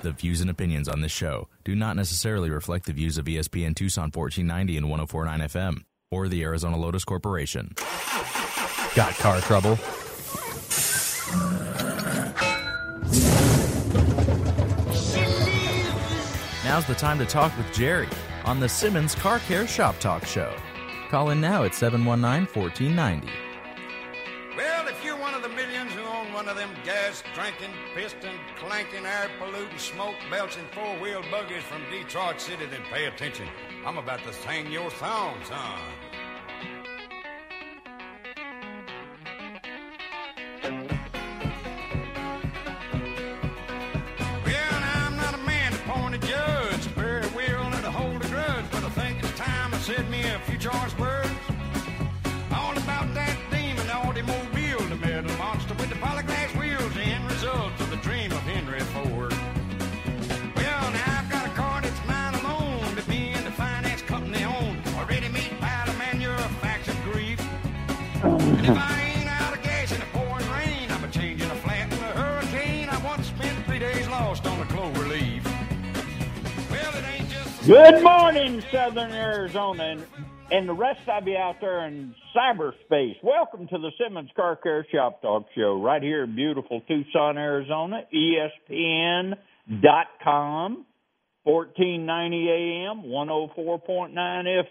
The views and opinions on this show do not necessarily reflect the views of ESPN Tucson 1490 and 1049 FM or the Arizona Lotus Corporation. Got car trouble? Now's the time to talk with Jerry on the Simmons Car Care Shop Talk Show. Call in now at 719 1490. Drinking, piston clanking, air polluting, smoke belching four wheel buggies from Detroit City, then pay attention. I'm about to sing your song, son. Good morning, Southern Arizona, and, and the rest of you out there in cyberspace. Welcome to the Simmons Car Care Shop Talk Show right here in beautiful Tucson, Arizona. ESPN.com, 1490 AM, 104.9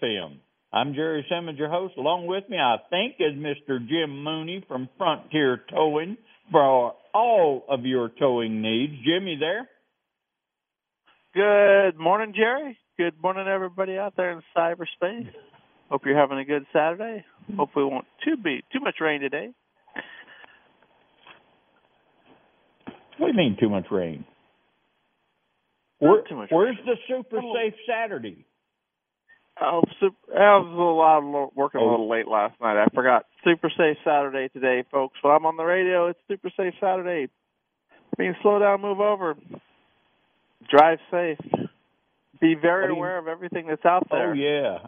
FM. I'm Jerry Simmons, your host. Along with me, I think, is Mr. Jim Mooney from Frontier Towing for all of your towing needs. Jimmy there? Good morning, Jerry. Good morning, everybody out there in cyberspace. Hope you're having a good Saturday. Hopefully, it won't too be too much rain today. What do you mean too much rain? Where, too much where's rain. the super Oh. safe Saturday? Oh, super, I was a lot of working Oh. a little late last night. I forgot. Super Safe Saturday today, folks. When I'm on the radio, it's Super Safe Saturday. Means slow down, move over, drive safe, be very do you- aware of everything that's out there. Oh yeah.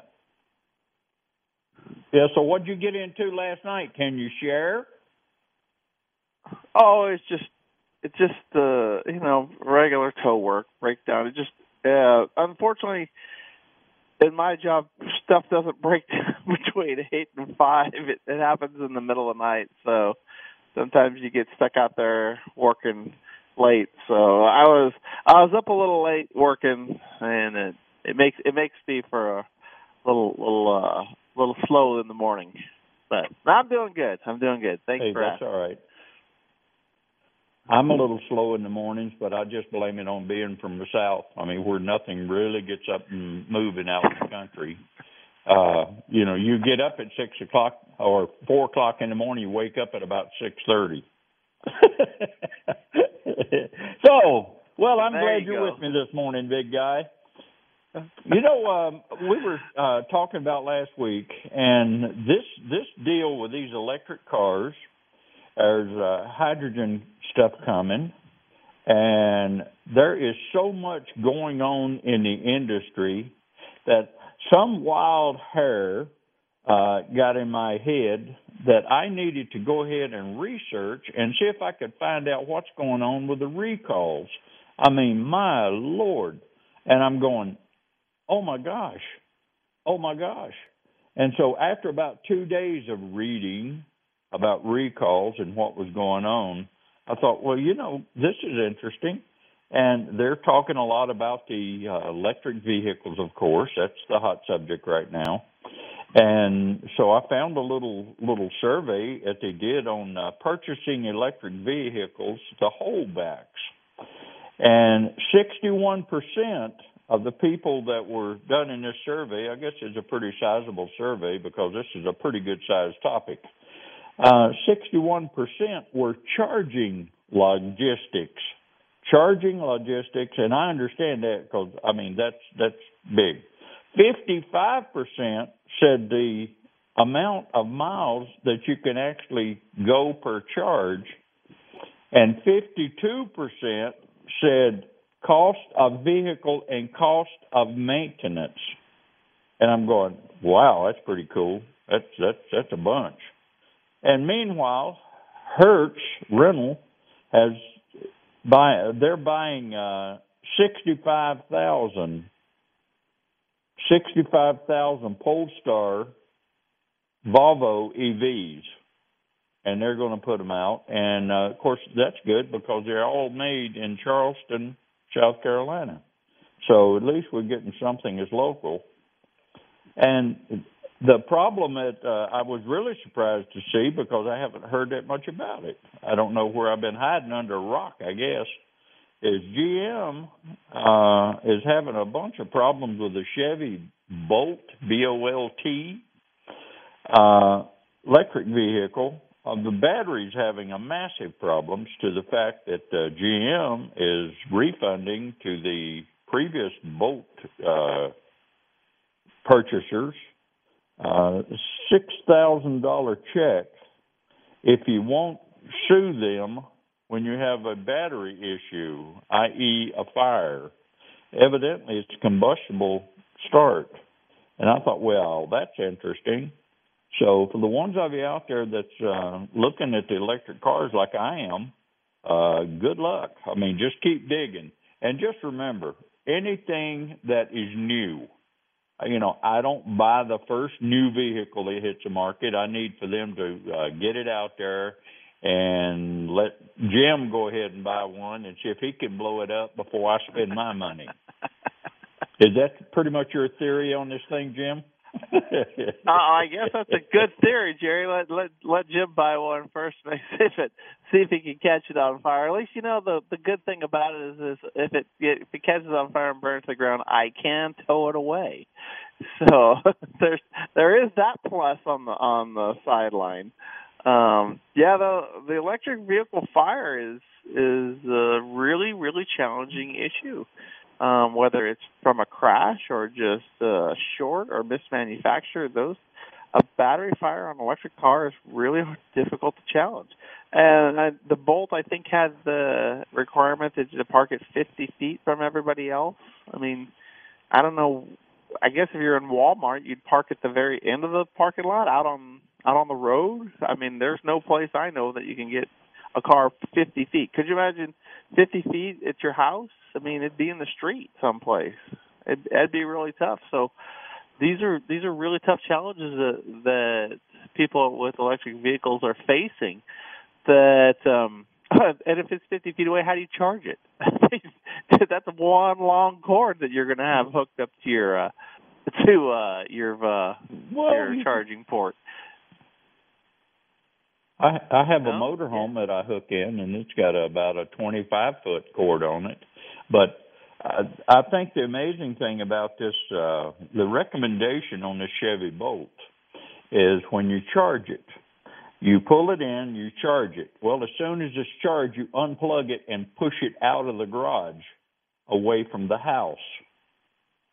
Yeah, so what'd you get into last night? Can you share? Oh, it's just it's just uh you know regular tow work breakdown. It just uh unfortunately in my job stuff doesn't break down between eight and five. It, it happens in the middle of the night, so sometimes you get stuck out there working late. So I was I was up a little late working, and it it makes it makes me for a little little uh little slow in the morning. But I'm doing good. I'm doing good. Thanks hey, for that's asking. all right. I'm a little slow in the mornings, but I just blame it on being from the south. I mean, where nothing really gets up and moving out in the country. Uh, you know, you get up at six o'clock or four o'clock in the morning, you wake up at about six thirty. so, well, I'm There glad you you're with me this morning, big guy. You know, um, we were uh, talking about last week, and this this deal with these electric cars. There's uh, hydrogen stuff coming, and there is so much going on in the industry that some wild hair uh, got in my head that I needed to go ahead and research and see if I could find out what's going on with the recalls. I mean, my lord! And I'm going, oh my gosh, oh my gosh. And so after about two days of reading about recalls and what was going on, I thought, well, you know, this is interesting. And they're talking a lot about the uh, electric vehicles, of course. That's the hot subject right now. And so I found a little little survey that they did on uh, purchasing electric vehicles, the holdbacks. And 61% of the people that were done in this survey, I guess it's a pretty sizable survey because this is a pretty good sized topic. Uh, 61% were charging logistics. Charging logistics, and I understand that because, I mean, that's, that's big. 55% said the amount of miles that you can actually go per charge, and 52% said cost of vehicle and cost of maintenance. And I'm going, wow, that's pretty cool. That's that's that's a bunch. And meanwhile, Hertz Rental has buy they're buying uh 65,000 65,000 Polestar Volvo EVs, and they're going to put them out. And uh, of course, that's good because they're all made in Charleston, South Carolina. So at least we're getting something as local. And the problem that uh, I was really surprised to see because I haven't heard that much about it. I don't know where I've been hiding under a rock, I guess. Is GM uh, is having a bunch of problems with the Chevy Bolt B O L T uh, electric vehicle. Uh, the battery's having a massive problems to the fact that uh, GM is refunding to the previous Bolt uh, purchasers uh, six thousand dollar checks if you won't sue them when you have a battery issue, i.e., a fire. Evidently, it's combustible start. And I thought, well, that's interesting. So for the ones of you out there that's uh, looking at the electric cars like I am, uh, good luck. I mean, just keep digging. And just remember, anything that is new, you know, I don't buy the first new vehicle that hits the market. I need for them to uh, get it out there and let Jim go ahead and buy one and see if he can blow it up before I spend my money. Is that pretty much your theory on this thing, Jim? uh, I guess that's a good theory, Jerry. Let let let Jim buy one first, see if it see if he can catch it on fire. At least you know the the good thing about it is, is if it if it catches on fire and burns to the ground, I can tow it away. So there's there is that plus on the on the sideline. Um, yeah, the the electric vehicle fire is is a really really challenging issue um, whether it's from a crash or just a short or mismanufactured. Those a battery fire on an electric car is really difficult to challenge. And I, the Bolt, I think, had the requirement that you park at 50 feet from everybody else. I mean, I don't know. I guess if you're in Walmart, you'd park at the very end of the parking lot, out on out on the road. I mean, there's no place I know that you can get a car 50 feet. Could you imagine 50 feet at your house? I mean, it'd be in the street someplace. It, it'd be really tough. So these are these are really tough challenges that that people with electric vehicles are facing. That um, and if it's 50 feet away, how do you charge it? That's one long cord that you're going to have hooked up to your uh, to uh, your uh, your charging port. I I have a motorhome yeah. that I hook in, and it's got a, about a 25 foot cord on it. But I, I think the amazing thing about this, uh, the recommendation on the Chevy Bolt, is when you charge it, you pull it in, you charge it. Well, as soon as it's charged, you unplug it and push it out of the garage, away from the house.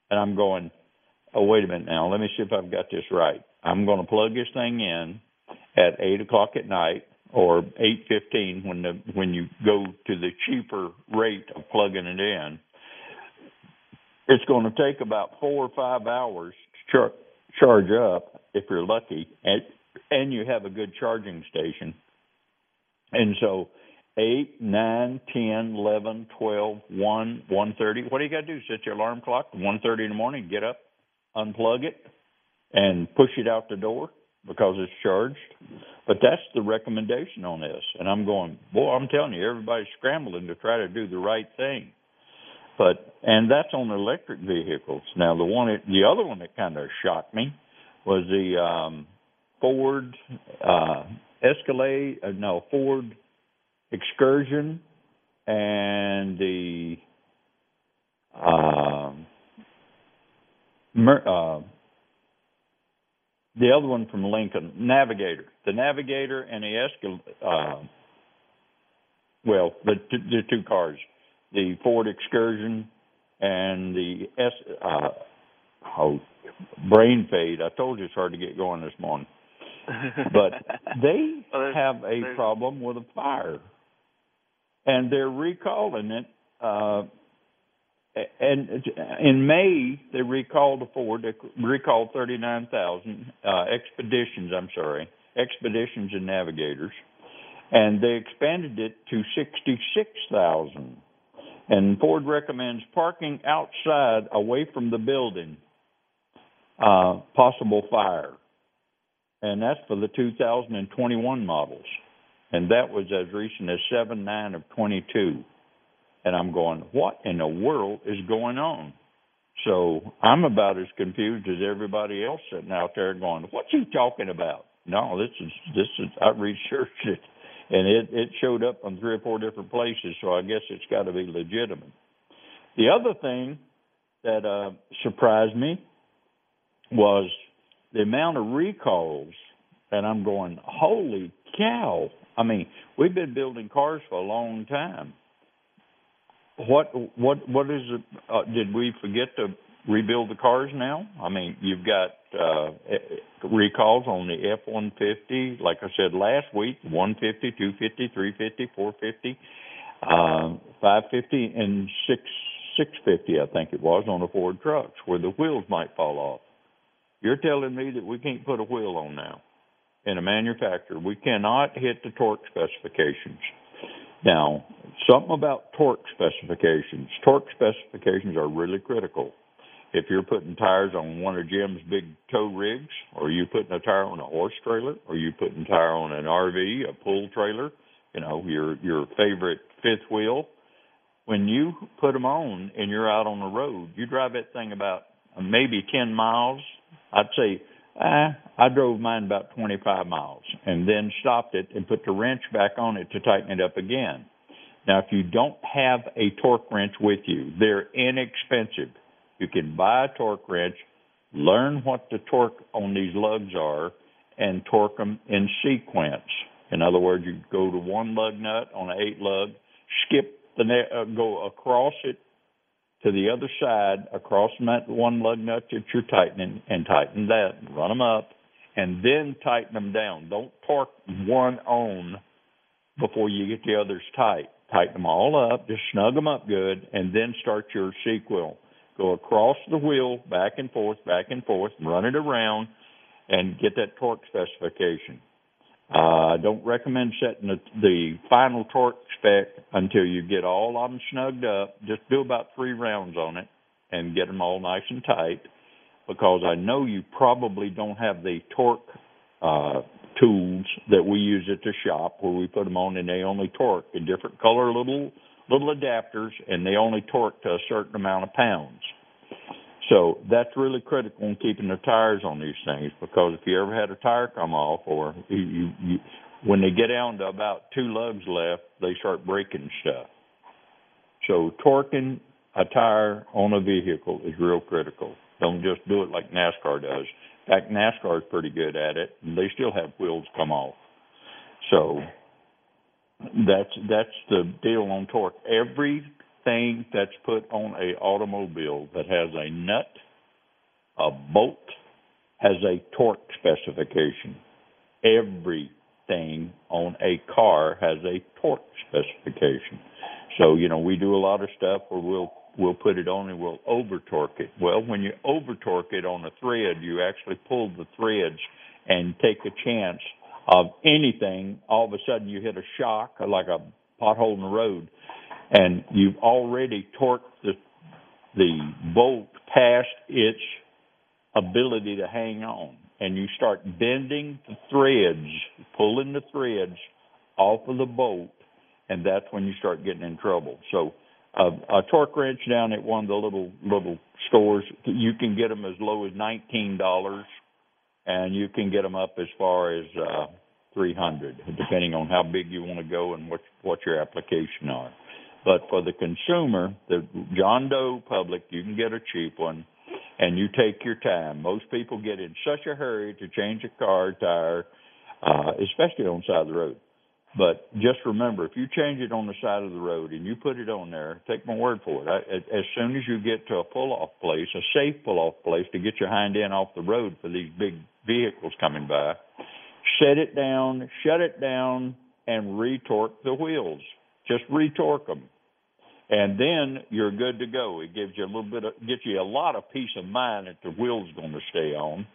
And I'm going, oh wait a minute now, let me see if I've got this right. I'm going to plug this thing in at eight o'clock at night or eight fifteen when the when you go to the cheaper rate of plugging it in. It's going to take about four or five hours to char- charge up if you're lucky, and and you have a good charging station. And so eight, nine, ten, eleven, twelve, one, one thirty. What do you got to do? Set your alarm clock one thirty in the morning. Get up, unplug it, and push it out the door because it's charged. But that's the recommendation on this. And I'm going, boy, I'm telling you, everybody's scrambling to try to do the right thing. But and that's on electric vehicles. Now the one, the other one that kind of shocked me was the um, Ford uh, Escalade, uh, no Ford Excursion, and the uh, Mer- the other one from Lincoln, Navigator. The Navigator and the Escal, uh, well, the, the two cars, the Ford Excursion and the S, uh, oh, brain fade. I told you it's hard to get going this morning. But they well, have a problem with a fire, and they're recalling it uh, and in May they recalled a Ford. They recalled 39,000 uh, expeditions. I'm sorry, expeditions and navigators, and they expanded it to 66,000. And Ford recommends parking outside away from the building, uh, possible fire. And that's for the 2021 models. And that was as recent as 7 9 of 22. And I'm going, what in the world is going on? So I'm about as confused as everybody else sitting out there going, what's he talking about? No, this is, this is, I researched it and it, it showed up on three or four different places, so I guess it's got to be legitimate. The other thing that uh, surprised me was the amount of recalls, and I'm going, holy cow! I mean, we've been building cars for a long time. What what what is it? Uh, did we forget to rebuild the cars now? I mean, you've got uh, recalls on the F-150. Like I said last week, 150, 250, 350, 450, uh, 550, and 6 650, I think it was, on the Ford trucks where the wheels might fall off. You're telling me that we can't put a wheel on now in a manufacturer. We cannot hit the torque specifications. Now, something about torque specifications. Torque specifications are really critical if you're putting tires on one of Jim's big tow rigs, or you're putting a tire on a horse trailer, or you're putting a tire on an RV, a pull trailer, you know, your your favorite fifth wheel, when you put them on and you're out on the road, you drive that thing about maybe 10 miles. I'd say eh, I drove mine about 25 miles and then stopped it and put the wrench back on it to tighten it up again. Now, if you don't have a torque wrench with you, they're inexpensive you can buy a torque wrench, learn what the torque on these lugs are, and torque them in sequence. In other words, you go to one lug nut on an eight lug, skip the net, uh, go across it to the other side, across that one lug nut that you're tightening, and tighten that. Run them up, and then tighten them down. Don't torque one on before you get the others tight. Tighten them all up, just snug them up good, and then start your sequel go across the wheel back and forth, back and forth, run it around, and get that torque specification. Uh, I don't recommend setting the, the final torque spec until you get all of them snugged up. Just do about three rounds on it and get them all nice and tight because I know you probably don't have the torque uh, tools that we use at the shop where we put them on and they only torque in different color little little adapters, and they only torque to a certain amount of pounds. So that's really critical in keeping the tires on these things because if you ever had a tire come off or you, you, you when they get down to about two lugs left, they start breaking stuff. So torquing a tire on a vehicle is real critical. Don't just do it like NASCAR does. In fact, NASCAR is pretty good at it, and they still have wheels come off. So that's that's the deal on torque. Everything that's put on a automobile that has a nut, a bolt, has a torque specification. Everything on a car has a torque specification. So you know we do a lot of stuff where we'll we'll put it on and we'll over torque it. Well, when you over torque it on a thread, you actually pull the threads and take a chance of anything, all of a sudden you hit a shock like a pothole in the road, and you've already torqued the the bolt past its ability to hang on, and you start bending the threads, pulling the threads off of the bolt, and that's when you start getting in trouble. So. Uh, a torque wrench down at one of the little little stores, you can get them as low as nineteen dollars and you can get them up as far as uh, 300, depending on how big you want to go and what what your application are. But for the consumer, the John Doe public, you can get a cheap one, and you take your time. Most people get in such a hurry to change a car tire, uh, especially on the side of the road. But just remember, if you change it on the side of the road and you put it on there, take my word for it. I, as soon as you get to a pull-off place, a safe pull-off place to get your hind end off the road for these big vehicles coming by, set it down, shut it down, and retorque the wheels. Just retorque them. And then you're good to go. It gives you a little bit of, gets you a lot of peace of mind that the wheel's going to stay on.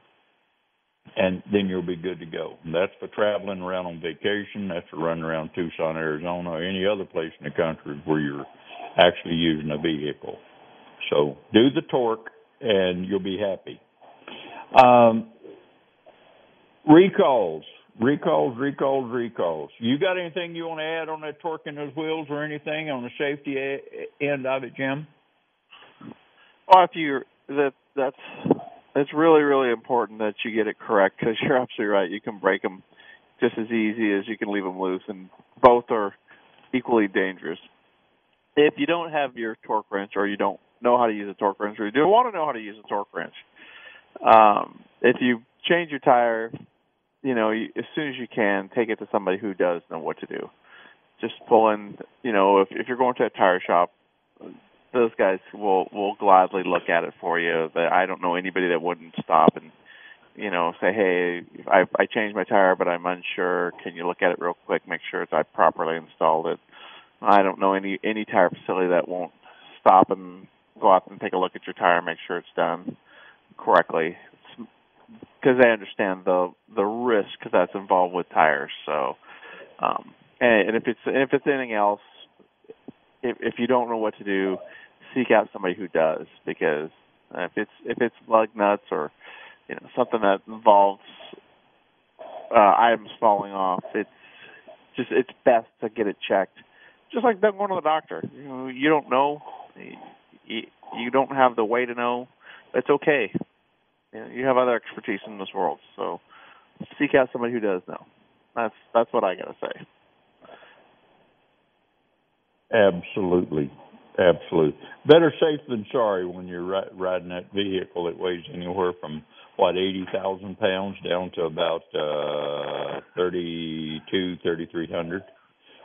And then you'll be good to go. And that's for traveling around on vacation. That's for running around Tucson, Arizona, or any other place in the country where you're actually using a vehicle. So do the torque and you'll be happy. Um, recalls, recalls, recalls, recalls. You got anything you want to add on that torque in those wheels or anything on the safety a- end of it, Jim? Well, if you that that's it's really really important that you get it correct because you're absolutely right. You can break them just as easy as you can leave them loose, and both are equally dangerous. If you don't have your torque wrench or you don't know how to use a torque wrench or you do want to know how to use a torque wrench, um, if you change your tire, you know, as soon as you can, take it to somebody who does know what to do. Just pull in, you know, if if you're going to a tire shop, those guys will will gladly look at it for you. That I don't know anybody that wouldn't stop and you know say, hey, I I changed my tire, but I'm unsure. Can you look at it real quick, make sure it's I properly installed it. I don't know any any tire facility that won't stop and go out and take a look at your tire, make sure it's done correctly, because they understand the the risk that's involved with tires. So, um, and, and if it's and if it's anything else, if if you don't know what to do, seek out somebody who does because if it's if it's lug nuts or you know something that involves uh, items falling off, it's just it's best to get it checked. Just like going to the doctor, you you don't know, you, you don't have the way to know. It's okay. You, know, you have other expertise in this world, so seek out somebody who does know. That's that's what I gotta say. Absolutely. Absolutely. Better safe than sorry when you're ri- riding that vehicle that weighs anywhere from what eighty thousand pounds down to about uh thirty two, thirty three hundred.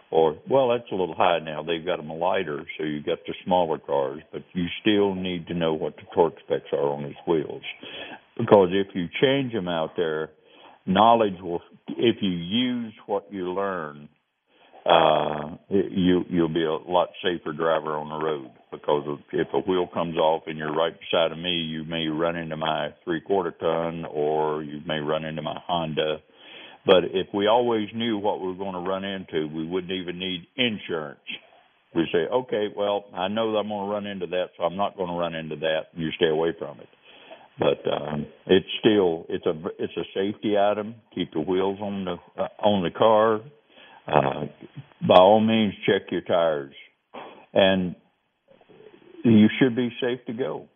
Or well, that's a little high now. They've got them lighter, so you got the smaller cars, but you still need to know what the torque specs are on these wheels, because if you change them out there, knowledge will. If you use what you learn, uh, you you'll be a lot safer driver on the road because if a wheel comes off and you're right beside of me, you may run into my three quarter ton or you may run into my Honda. But if we always knew what we were going to run into, we wouldn't even need insurance. We say, okay, well, I know that I'm going to run into that, so I'm not going to run into that. You stay away from it. But um, it's still it's a it's a safety item. Keep the wheels on the uh, on the car uh, by all means check your tires, and you should be safe to go.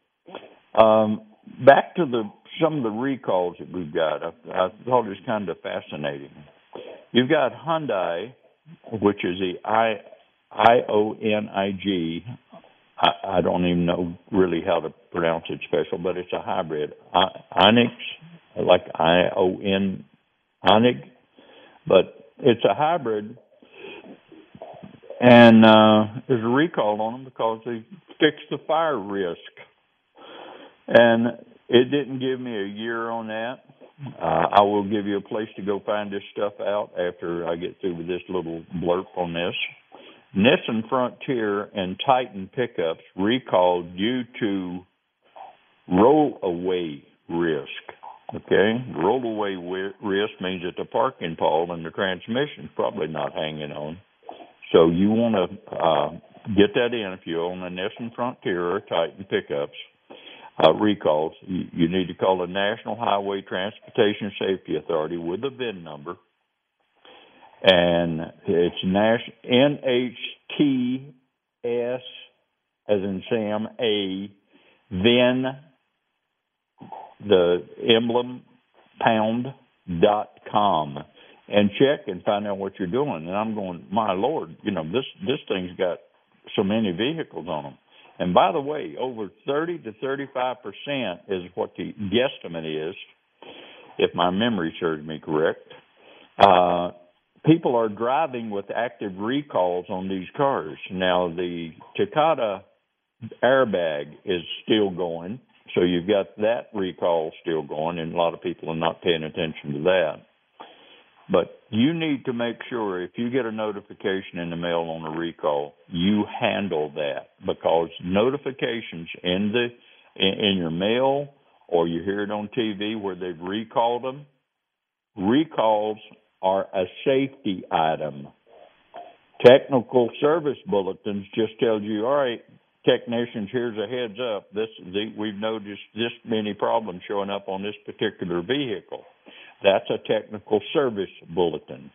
Um, back to the some of the recalls that we've got. I, I thought it was kind of fascinating. You've got Hyundai, which is the I I O N I G. I, I don't even know really how to pronounce it special, but it's a hybrid. I, Onyx, like I O N Onyx, but it's a hybrid, and uh, there's a recall on them because they fixed the fire risk. And it didn't give me a year on that. Uh, I will give you a place to go find this stuff out after I get through with this little blurb on this. Nissan Frontier and Titan pickups recalled due to rollaway risk. Okay, rollaway risk means that the parking pole and the transmission is probably not hanging on. So you want to uh, get that in if you own a Nissan Frontier or Titan pickups. Uh, recalls, you, you need to call the National Highway Transportation Safety Authority with the VIN number, and it's Nash NHTS as in Sam A VIN the emblem pound dot com and check and find out what you're doing. And I'm going, my lord, you know this this thing's got so many vehicles on them. And by the way, over 30 to 35 percent is what the guesstimate is, if my memory serves me correct. Uh, people are driving with active recalls on these cars. Now the Takata airbag is still going so you've got that recall still going, and a lot of people are not paying attention to that. But you need to make sure if you get a notification in the mail on a recall, you handle that because notifications in the in, in your mail or you hear it on TV where they've recalled them, recalls are a safety item. Technical service bulletins just tells you, all right, technicians, here's a heads up. This the, we've noticed this many problems showing up on this particular vehicle. That's a technical service bulletin.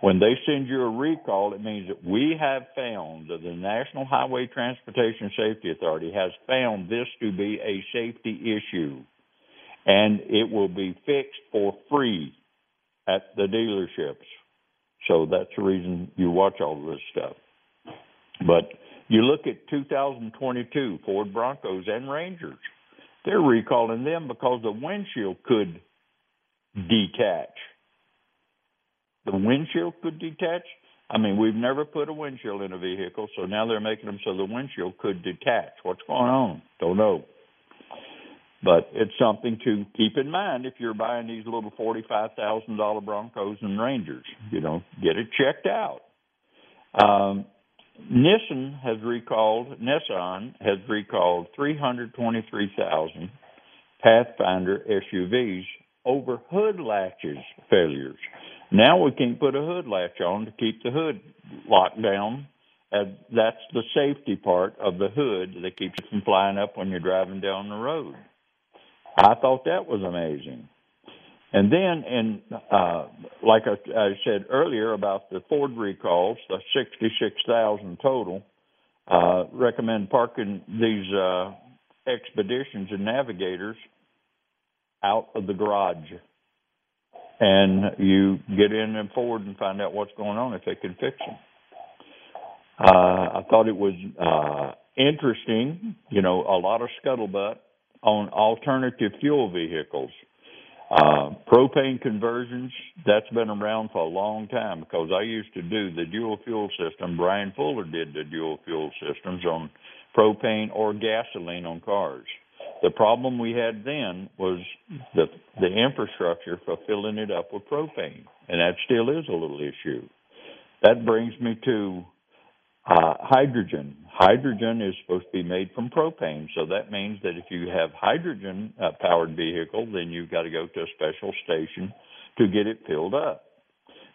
When they send you a recall, it means that we have found that the National Highway Transportation Safety Authority has found this to be a safety issue, and it will be fixed for free at the dealerships. So that's the reason you watch all this stuff. But you look at 2022 Ford Broncos and Rangers. They're recalling them because the windshield could detach. The windshield could detach. I mean, we've never put a windshield in a vehicle, so now they're making them so the windshield could detach. What's going on? Don't know. But it's something to keep in mind if you're buying these little forty-five thousand dollar Broncos and Rangers. You know, get it checked out. Um, Nissan has recalled Nissan has recalled 323,000 Pathfinder SUVs over hood latches failures. Now we can put a hood latch on to keep the hood locked down. And that's the safety part of the hood that keeps it from flying up when you're driving down the road. I thought that was amazing. And then, in uh, like I, I said earlier about the Ford recalls, the 66,000 total, uh, recommend parking these uh, expeditions and navigators out of the garage. And you get in and forward and find out what's going on if they can fix them. Uh, I thought it was uh, interesting, you know, a lot of scuttlebutt on alternative fuel vehicles. Uh, propane conversions, that's been around for a long time because I used to do the dual fuel system. Brian Fuller did the dual fuel systems on propane or gasoline on cars. The problem we had then was the the infrastructure for filling it up with propane, and that still is a little issue. That brings me to uh, hydrogen. Hydrogen is supposed to be made from propane, so that means that if you have hydrogen uh, powered vehicle, then you've got to go to a special station to get it filled up.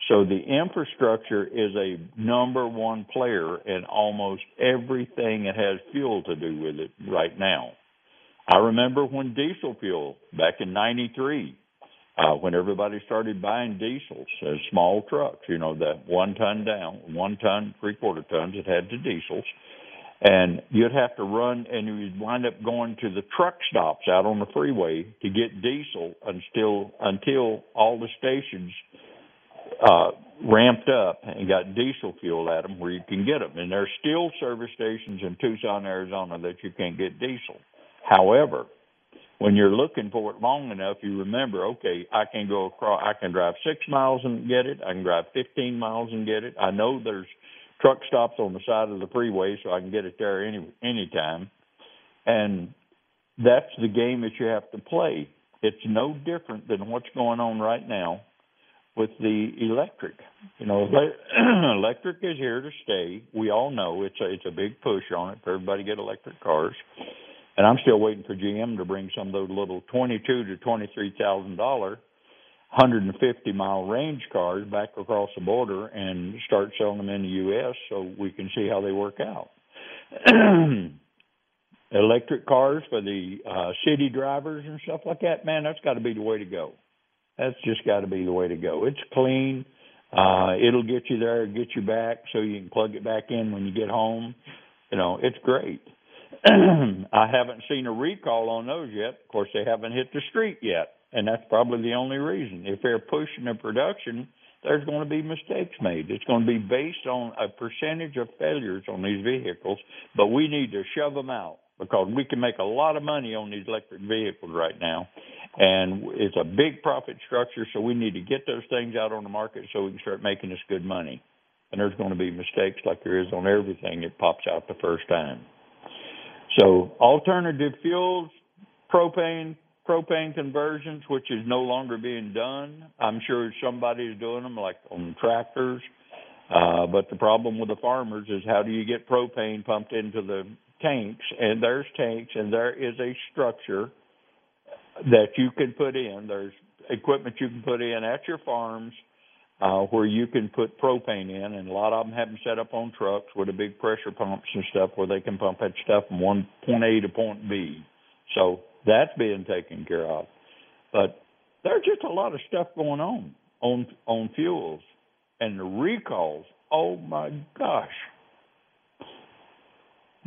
So the infrastructure is a number one player in almost everything that has fuel to do with it right now. I remember when diesel fuel back in '93, uh, when everybody started buying diesels as small trucks, you know, the one ton down, one ton, three quarter tons, it had the diesels. And you'd have to run and you'd wind up going to the truck stops out on the freeway to get diesel until until all the stations uh ramped up and got diesel fuel at them where you can get them. And there's still service stations in Tucson, Arizona that you can't get diesel. However, when you're looking for it long enough, you remember, okay, I can go across, I can drive six miles and get it. I can drive 15 miles and get it. I know there's truck stops on the side of the freeway, so I can get it there any anytime. And that's the game that you have to play. It's no different than what's going on right now with the electric. You know, electric is here to stay. We all know it's a it's a big push on it for everybody to get electric cars. And I'm still waiting for GM to bring some of those little twenty-two to twenty-three thousand dollar, hundred and fifty mile range cars back across the border and start selling them in the U.S. so we can see how they work out. Electric cars for the uh, city drivers and stuff like that, man, that's got to be the way to go. That's just got to be the way to go. It's clean. Uh, it'll get you there, get you back, so you can plug it back in when you get home. You know, it's great. I haven't seen a recall on those yet. Of course, they haven't hit the street yet, and that's probably the only reason. If they're pushing the production, there's going to be mistakes made. It's going to be based on a percentage of failures on these vehicles, but we need to shove them out because we can make a lot of money on these electric vehicles right now. And it's a big profit structure, so we need to get those things out on the market so we can start making us good money. And there's going to be mistakes like there is on everything that pops out the first time. So alternative fuels, propane, propane conversions, which is no longer being done. I'm sure somebody's doing them, like on tractors. Uh, but the problem with the farmers is how do you get propane pumped into the tanks? And there's tanks, and there is a structure that you can put in. There's equipment you can put in at your farms uh, where you can put propane in, and a lot of them have them set up on trucks with the big pressure pumps and stuff where they can pump that stuff from one point A to point B. So that's being taken care of. But there's just a lot of stuff going on on on fuels, and the recalls. Oh my gosh!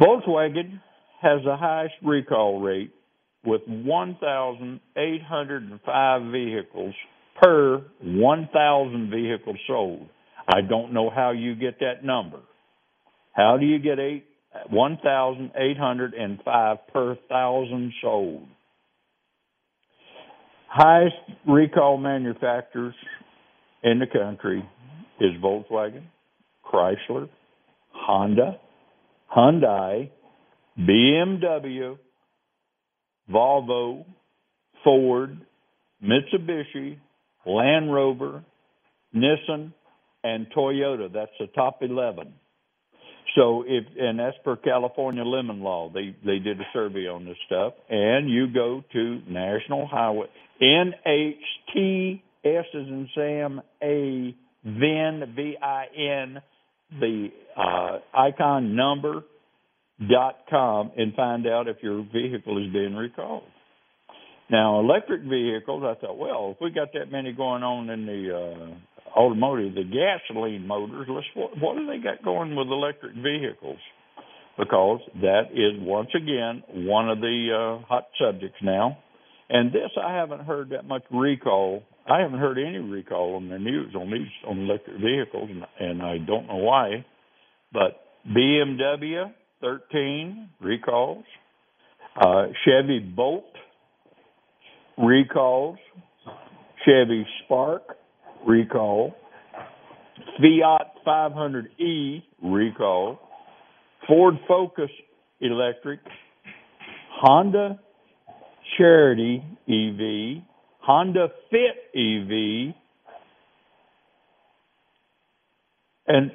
Volkswagen has the highest recall rate with 1,805 vehicles per 1,000 vehicles sold. I don't know how you get that number. How do you get eight 1,805 per thousand sold? Highest recall manufacturers in the country is Volkswagen, Chrysler, Honda, Hyundai, BMW, Volvo, Ford, Mitsubishi, Land Rover, Nissan, and Toyota. That's the top 11. So if and that's per California lemon law. They they did a survey on this stuff. And you go to National Highway NHT S is in Sam A VIN V I N the uh, icon number dot com and find out if your vehicle is being recalled. Now, electric vehicles, I thought, well, if we got that many going on in the uh, automotive, the gasoline motors, let's what, what do they got going with electric vehicles? Because that is once again one of the uh, hot subjects now. And this, I haven't heard that much recall. I haven't heard any recall on the news on these on electric vehicles, and, and I don't know why. But BMW 13 recalls, uh, Chevy Bolt recalls, Chevy Spark recall, Fiat 500e recall, Ford Focus electric, Honda Clarity EV, Honda Fit EV, and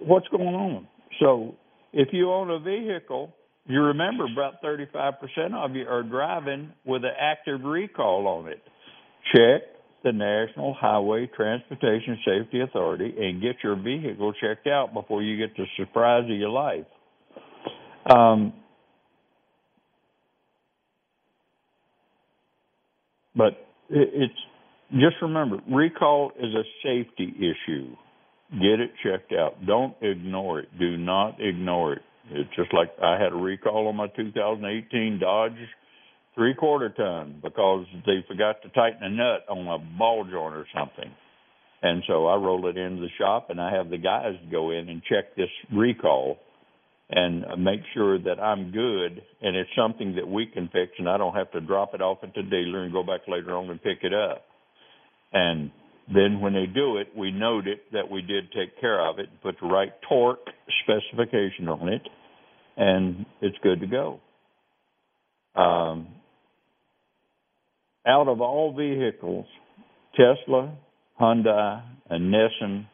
what's going on? So if you own a vehicle you remember about 35% of you are driving with an active recall on it. Check the National Highway Transportation Safety Authority and get your vehicle checked out before you get the surprise of your life. Um, but it's just remember recall is a safety issue. Get it checked out. Don't ignore it. Do not ignore it. It's just like I had a recall on my 2018 Dodge three quarter ton because they forgot to tighten a nut on a ball joint or something. And so I roll it into the shop and I have the guys go in and check this recall and make sure that I'm good and it's something that we can fix and I don't have to drop it off at the dealer and go back later on and pick it up. And then when they do it, we note it that we did take care of it, put the right torque specification on it, and it's good to go. Um, out of all vehicles, Tesla, Hyundai, and Nissan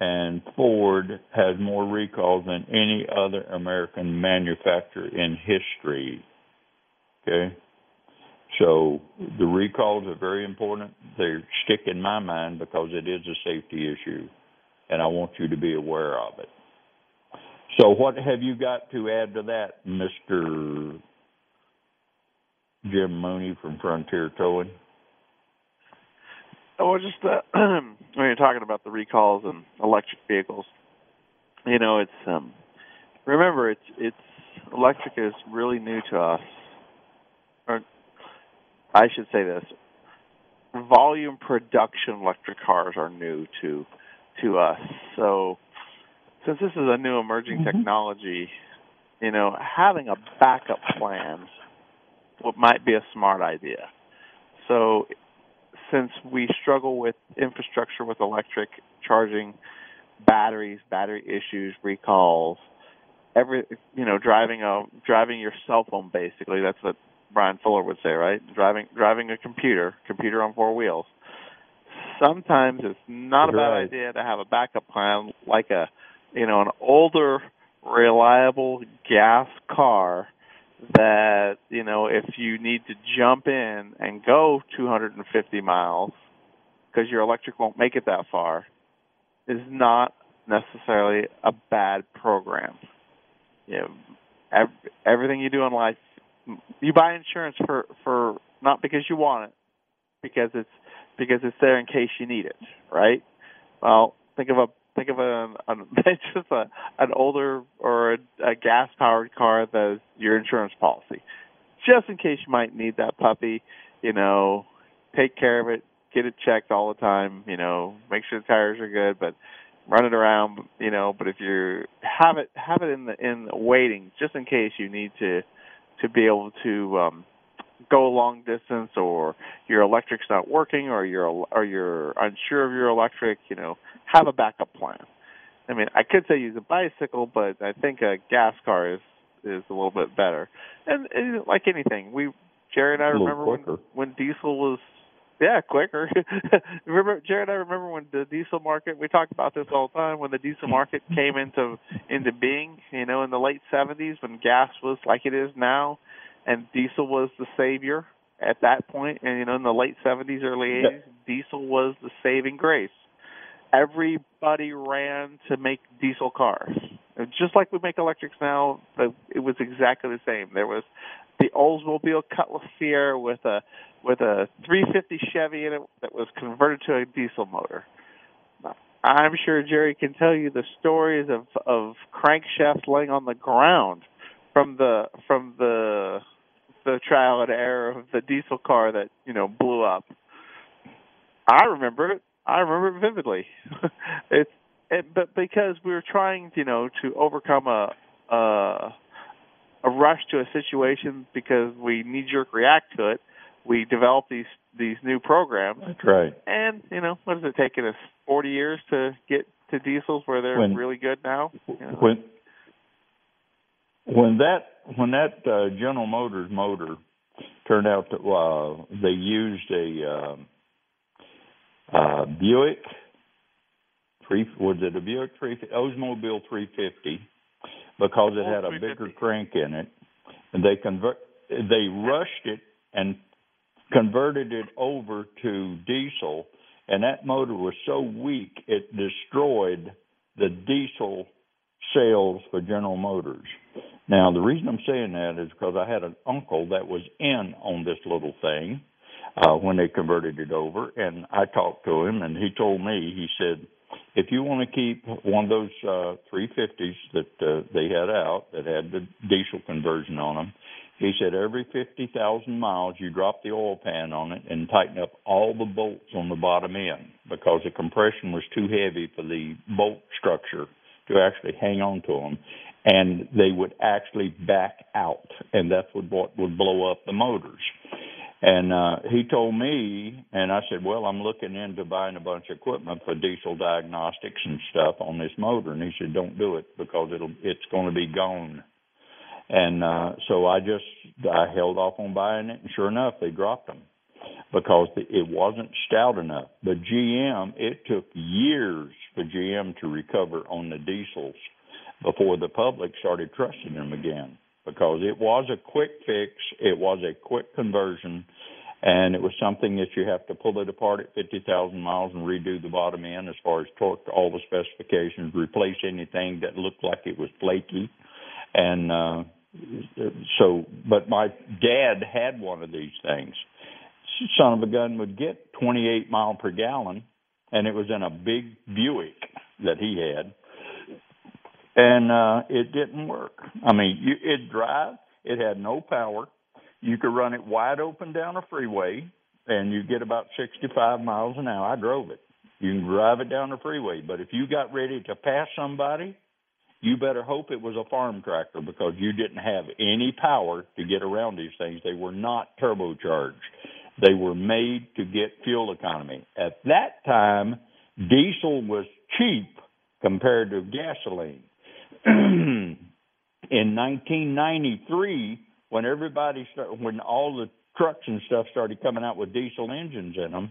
and Ford has more recalls than any other American manufacturer in history. Okay? So the recalls are very important. They stick in my mind because it is a safety issue, and I want you to be aware of it. So what have you got to add to that, Mr. Jim Mooney from Frontier Towing? Oh, well, just uh, when you're talking about the recalls and electric vehicles, you know, it's um, remember it's it's electric is really new to us, or I should say this: volume production electric cars are new to to us. So since this is a new emerging mm-hmm. technology, you know, having a backup plan what might be a smart idea. So since we struggle with infrastructure with electric charging batteries, battery issues, recalls, every you know, driving a driving your cell phone basically, that's what Brian Fuller would say, right? Driving driving a computer, computer on four wheels. Sometimes it's not a bad idea to have a backup plan like a you know, an older, reliable gas car that, you know, if you need to jump in and go 250 miles, because your electric won't make it that far is not necessarily a bad program. You know, every, everything you do in life, you buy insurance for for not because you want it, because it's because it's there in case you need it, right? Well, think of a think of a, a just a an older or a, a gas powered car that's your insurance policy, just in case you might need that puppy. You know, take care of it, get it checked all the time. You know, make sure the tires are good, but run it around. You know, but if you have it have it in the in waiting just in case you need to to be able to um go a long distance or your electric's not working or you're or you're unsure of your electric, you know, have a backup plan. I mean, I could say use a bicycle, but I think a gas car is is a little bit better. And, and like anything, we Jerry and I remember when when diesel was yeah, quicker. remember and I remember when the diesel market we talk about this all the time when the diesel market came into into being, you know, in the late 70s when gas was like it is now and diesel was the savior at that point. point and you know in the late 70s early 80s yeah. diesel was the saving grace everybody ran to make diesel cars just like we make electrics now it was exactly the same there was the oldsmobile cutlass ciera with a with a 350 chevy in it that was converted to a diesel motor i'm sure jerry can tell you the stories of of crankshafts laying on the ground from the from the the trial and error of the diesel car that you know blew up. I remember it. I remember it vividly. it's it, but because we were trying, you know, to overcome a a a rush to a situation because we knee jerk react to it, we developed these these new programs. That's right. And you know, what has it taken us? Forty years to get to diesels where they're when, really good now. You know? When when that when that uh, General Motors motor turned out to uh, they used a uh, uh, Buick three was it a Buick three Oldsmobile 350 because it had a bigger crank in it, and they convert they rushed it and converted it over to diesel, and that motor was so weak it destroyed the diesel sales for General Motors. Now, the reason I'm saying that is because I had an uncle that was in on this little thing uh, when they converted it over, and I talked to him, and he told me, he said, if you want to keep one of those uh, 350s that uh, they had out that had the diesel conversion on them, he said every 50,000 miles you drop the oil pan on it and tighten up all the bolts on the bottom end because the compression was too heavy for the bolt structure to actually hang on to them, and they would actually back out, and that's what, what would blow up the motors. And uh, he told me, and I said, "Well, I'm looking into buying a bunch of equipment for diesel diagnostics and stuff on this motor." And he said, "Don't do it because it'll it's going to be gone." And uh, so I just I held off on buying it, and sure enough, they dropped them because it wasn't stout enough. But GM, it took years for GM to recover on the diesels before the public started trusting them again because it was a quick fix, it was a quick conversion, and it was something that you have to pull it apart at 50,000 miles and redo the bottom end as far as torque, to all the specifications, replace anything that looked like it was flaky, and uh, so. But my dad had one of these things son of a gun would get 28 mile per gallon, and it was in a big Buick that he had, and uh, it didn't work. I mean, you, it drive, it had no power. You could run it wide open down a freeway, and you get about 65 miles an hour. I drove it. You can drive it down the freeway, but if you got ready to pass somebody, you better hope it was a farm tractor because you didn't have any power to get around these things. They were not turbocharged. They were made to get fuel economy. At that time, diesel was cheap compared to gasoline. in 1993, when everybody started, when all the trucks and stuff started coming out with diesel engines in them,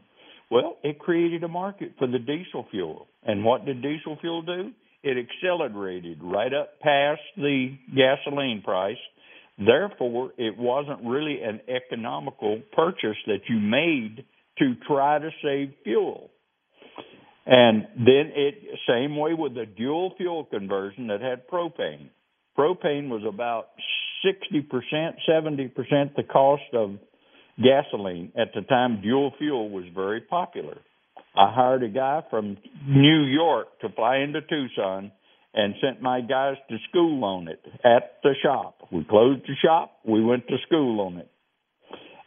well, it created a market for the diesel fuel. And what did diesel fuel do? It accelerated right up past the gasoline price Therefore, it wasn't really an economical purchase that you made to try to save fuel. And then it same way with the dual fuel conversion that had propane. Propane was about 60%, 70% the cost of gasoline at the time dual fuel was very popular. I hired a guy from New York to fly into Tucson and sent my guys to school on it at the shop. We closed the shop, we went to school on it.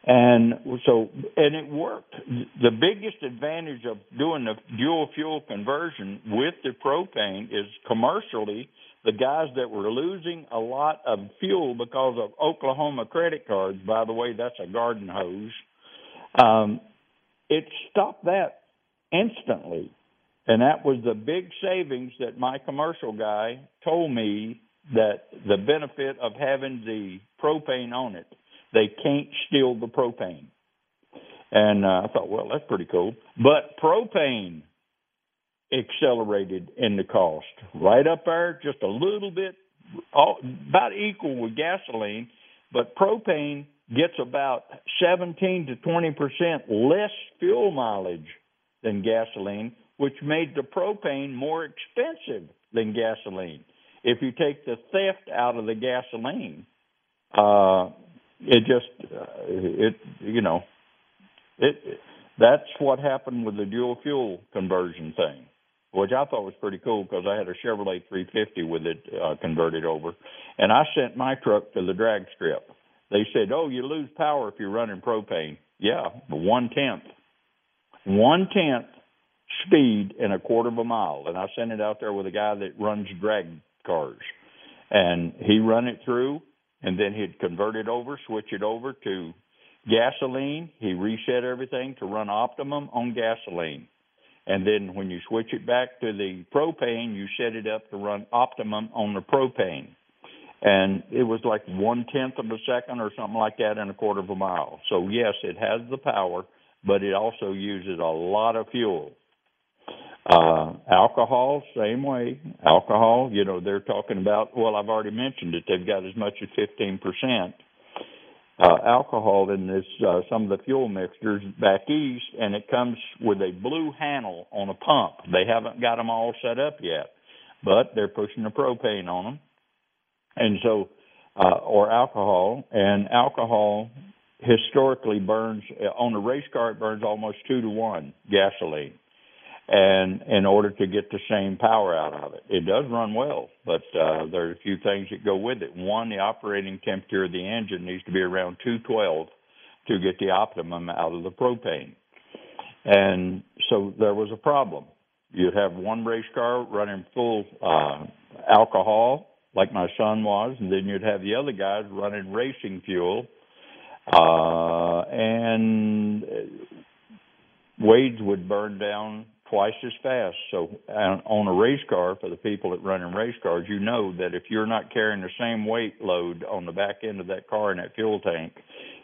And so, and it worked. The biggest advantage of doing the dual fuel conversion with the propane is commercially, the guys that were losing a lot of fuel because of Oklahoma credit cards, by the way, that's a garden hose, um, it stopped that instantly. And that was the big savings that my commercial guy told me that the benefit of having the propane on it. They can't steal the propane. And uh, I thought, well, that's pretty cool. But propane accelerated in the cost, right up there, just a little bit, all, about equal with gasoline. But propane gets about 17 to 20 percent less fuel mileage than gasoline, which made the propane more expensive than gasoline. If you take the theft out of the gasoline, uh, it just uh, it you know it that's what happened with the dual fuel conversion thing which I thought was pretty cool because I had a Chevrolet 350 with it uh, converted over, and I sent my truck to the drag strip. They said, "Oh, you lose power if you're running propane." Yeah, one tenth, one tenth speed in a quarter of a mile, and I sent it out there with a guy that runs drag cars, and he run it through, and then he'd convert it over, switch it over to gasoline. He reset everything to run optimum on gasoline. And then when you switch it back to the propane, you set it up to run optimum on the propane. And it was like one tenth of a second or something like that in a quarter of a mile. So yes, it has the power, but it also uses a lot of fuel. Uh, alcohol, same way. Alcohol, you know, they're talking about, well, I've already mentioned it. They've got as much as 15% uh, alcohol in this, uh, some of the fuel mixtures back east, and it comes with a blue handle on a pump. They haven't got them all set up yet, but they're pushing the propane on them. And so, uh, or alcohol, and alcohol historically burns, on a race car, it burns almost two to one gasoline and in order to get the same power out of it. It does run well, but uh, there are a few things that go with it. One, the operating temperature of the engine needs to be around 212 to get the optimum out of the propane. And so there was a problem. You'd have one race car running full uh, alcohol, like my son was, and then you'd have the other guys running racing fuel. Uh, and Wade's would burn down twice as fast. So uh, on a race car, for the people that run in race cars, you know that if you're not carrying the same weight load on the back end of that car in that fuel tank,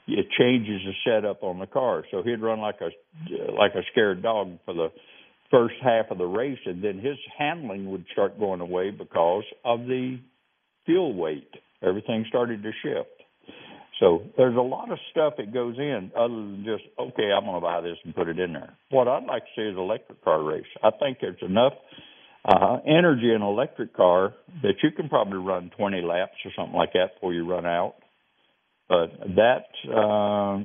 it changes the setup on the car. So he'd run like a like a scared dog for the first half of the race, and then his handling would start going away because of the fuel weight. Everything started to shift. So there's a lot of stuff that goes in other than just, okay, I'm going to buy this and put it in there. What I'd like to see is electric car race. I think there's enough uh, energy in an electric car that you can probably run 20 laps or something like that before you run out. But that, uh,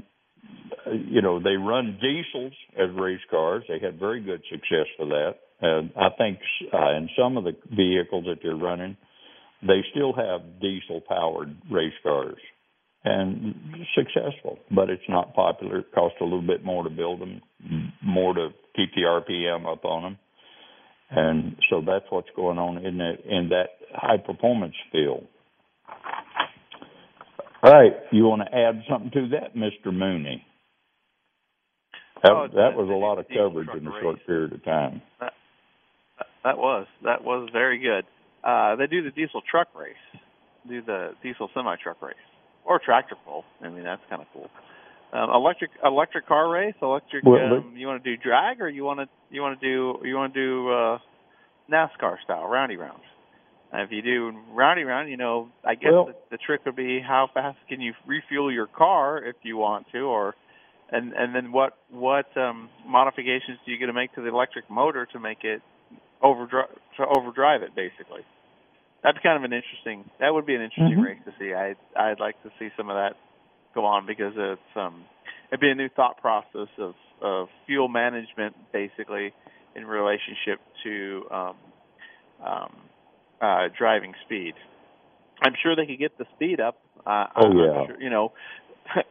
you know, they run diesels as race cars. They had very good success for that. And I think uh, in some of the vehicles that they're running, they still have diesel powered race cars and successful, but it's not popular. It costs a little bit more to build them, more to keep the RPM up on them, and so that's what's going on in that in that high performance field. All right, you want to add something to that, Mister Mooney? That, oh, that was a lot of coverage in a short period of time. That, that was that was very good. Uh, they do the diesel truck race, do the diesel semi truck race or tractor pull. I mean, that's kind of cool. Um, electric electric car race, electric. Well, um, you want to do drag, or you want to you want to do you want to do uh, NASCAR style roundy round? And if you do roundy round, you know, I guess Well- the, the trick would be how fast can you refuel your car if you want to, or and and then what what um, modifications do you get to make to the electric motor to make it overdrive to overdrive it basically? That's kind of an interesting. That would be an interesting Mhm. race to see. I I'd like to see some of that go on because it's um it'd be a new thought process of of fuel management basically in relationship to um um uh driving speed. I'm sure they could get the speed up. Uh, Oh, I'm yeah. sure, you know.